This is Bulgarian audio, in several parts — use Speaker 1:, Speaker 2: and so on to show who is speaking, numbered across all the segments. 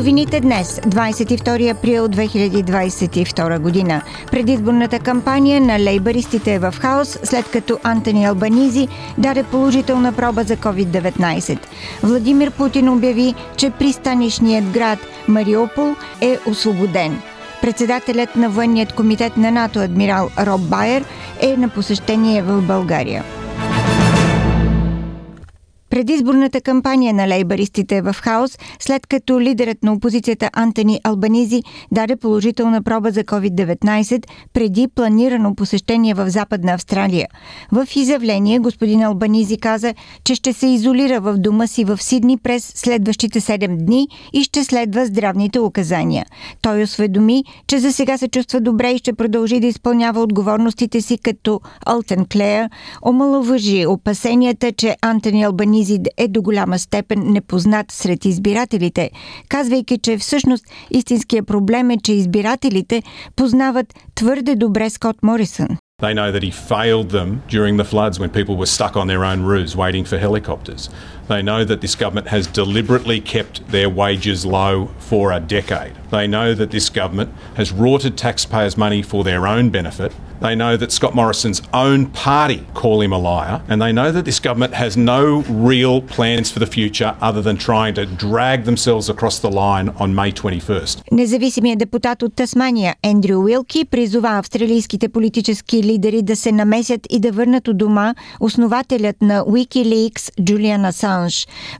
Speaker 1: Новините днес, 22 април 2022 година, предизборната кампания на лейбаристите е в хаос, след като Антони Албанизи даде положителна проба за COVID-19. Владимир Путин обяви, че пристанишният град Мариупол е освободен. Председателят на военният комитет на НАТО, адмирал Роб Байер, е на посещение в България. Предизборната кампания на лейбаристите е в хаос, след като лидерът на опозицията Антони Албанизи даде положителна проба за COVID-19 преди планирано посещение в Западна Австралия. В изявление господин Албанизи каза, че ще се изолира в дома си в Сидни през следващите 7 дни и ще следва здравните указания. Той осведоми, че за сега се чувства добре и ще продължи да изпълнява отговорностите си като Алтен Клея, омаловъжи опасенията, че Антони Албанизи Низид е до голяма степен непознат сред избирателите, казвайки, че всъщност истинският проблем е, че избирателите познават твърде добре Скот Морисън.
Speaker 2: They know that he failed them during the floods when people were stuck on their own roofs waiting for helicopters. They know that this government has deliberately kept their wages low for a decade. They know that this government has rorted taxpayers' money for their own benefit They know that Scott Morrison's own party call him a liar, and they know that this government has no real plans for the future other than trying to drag themselves across the line on May 21st.
Speaker 1: Независимият депутат от Тасмания Ендрю Уилки призова австралийските политически лидери да се намесят и да върнат у дома основателят на Wikileaks Джулиан Асанж.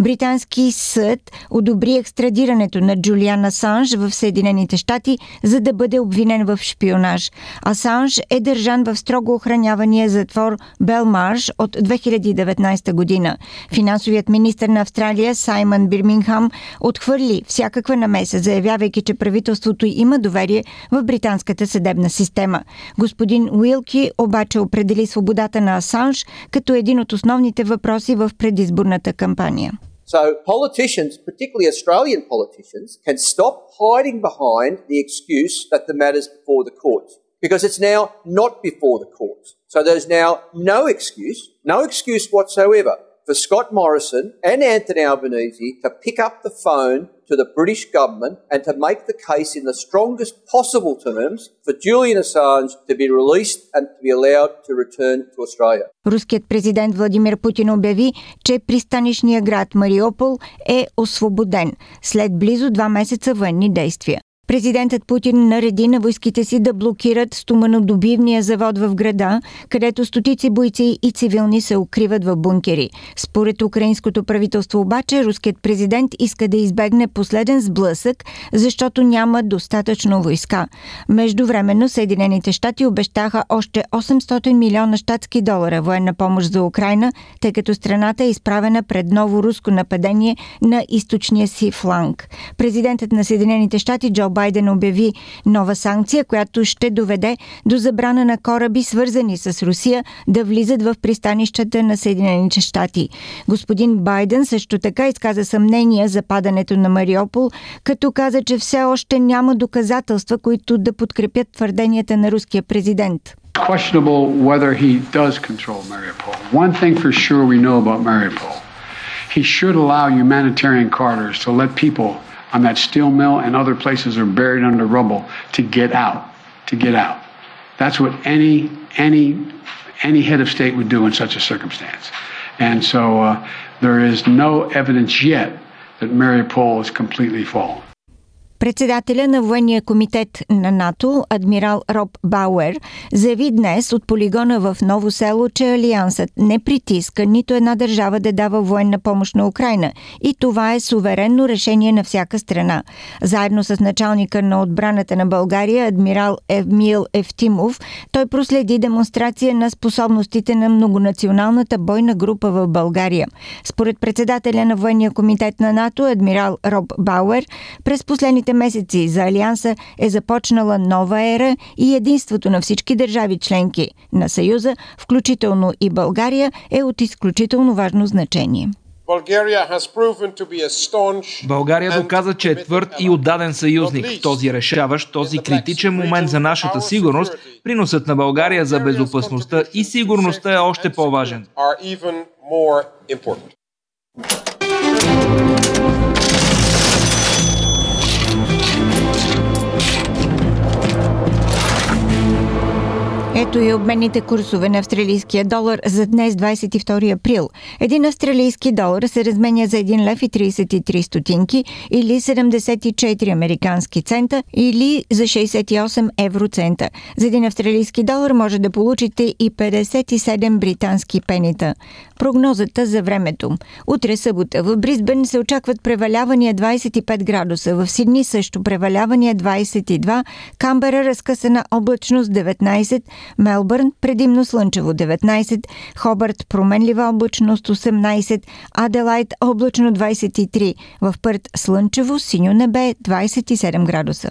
Speaker 1: Британски съд одобри екстрадирането на Джулиан Асанж в Съединените щати, за да бъде обвинен в шпионаж. Асанж е държан в строго охранявания затвор Белмарш от 2019 година. Финансовият министр на Австралия Саймън Бирмингхам отхвърли всякаква намеса, заявявайки, че правителството има доверие в британската съдебна система. Господин Уилки обаче определи свободата на Асанж като един от основните въпроси в предизборната кампания.
Speaker 3: So politicians, particularly Australian politicians, can stop hiding behind the excuse that the matter's before the courts. because it's now not before the courts. So there's now no excuse, no excuse whatsoever for Scott Morrison and Anthony Albanese to pick up the phone to the British government and to make the case in the strongest possible terms for Julian Assange to be released and to be allowed to return to Australia.
Speaker 1: Руският президент Владимир Путин обяви, че пристанишния град Мариупол е освободен след близо два месеца военни действия. Президентът Путин нареди на войските си да блокират стоманодобивния завод в града, където стотици бойци и цивилни се укриват в бункери. Според украинското правителство обаче, руският президент иска да избегне последен сблъсък, защото няма достатъчно войска. Междувременно Съединените щати обещаха още 800 милиона щатски долара военна помощ за Украина, тъй като страната е изправена пред ново руско нападение на източния си фланг. Президентът на Съединените щати Джо Байден обяви нова санкция, която ще доведе до забрана на кораби, свързани с Русия, да влизат в пристанищата на Съединените щати. Господин Байден също така изказа съмнение за падането на Мариопол, като каза, че все още няма доказателства, които да подкрепят твърденията на руския президент.
Speaker 4: questionable whether he does control Mariupol. One thing for sure we know about Mariupol. He should allow humanitarian corridors to let people on that steel mill and other places are buried under rubble to get out, to get out. That's what any any any head of state would do in such a circumstance. And so uh, there is no evidence yet that Mariupol is completely fallen.
Speaker 1: Председателя на военния комитет на НАТО, адмирал Роб Бауер, заяви днес от полигона в Ново село, че Алиансът не притиска нито една държава да дава военна помощ на Украина и това е суверенно решение на всяка страна. Заедно с началника на отбраната на България, адмирал Емил Евтимов, той проследи демонстрация на способностите на многонационалната бойна група в България. Според председателя на военния комитет на НАТО, адмирал Роб Бауер, през последните последните месеци за Алианса е започнала нова ера и единството на всички държави членки на Съюза, включително и България, е от изключително важно значение.
Speaker 5: 2022 България доказа, че е твърд и отдаден съюзник в този решаващ, този критичен момент за нашата сигурност. Приносът на България за безопасността и сигурността е още по-важен.
Speaker 1: Ето и обменните курсове на австралийския долар за днес 22 април. Един австралийски долар се разменя за 1 лев и 33 стотинки или 74 американски цента или за 68 евроцента. За един австралийски долар може да получите и 57 британски пенита. Прогнозата за времето. Утре събота в Бризбен се очакват превалявания 25 градуса, в Сидни също превалявания 22, Камбера разкъсана облачност 19, Мелбърн предимно слънчево 19, Хобърт променлива облачност 18, Аделайт облачно 23, в Пърт слънчево синьо небе 27 градуса.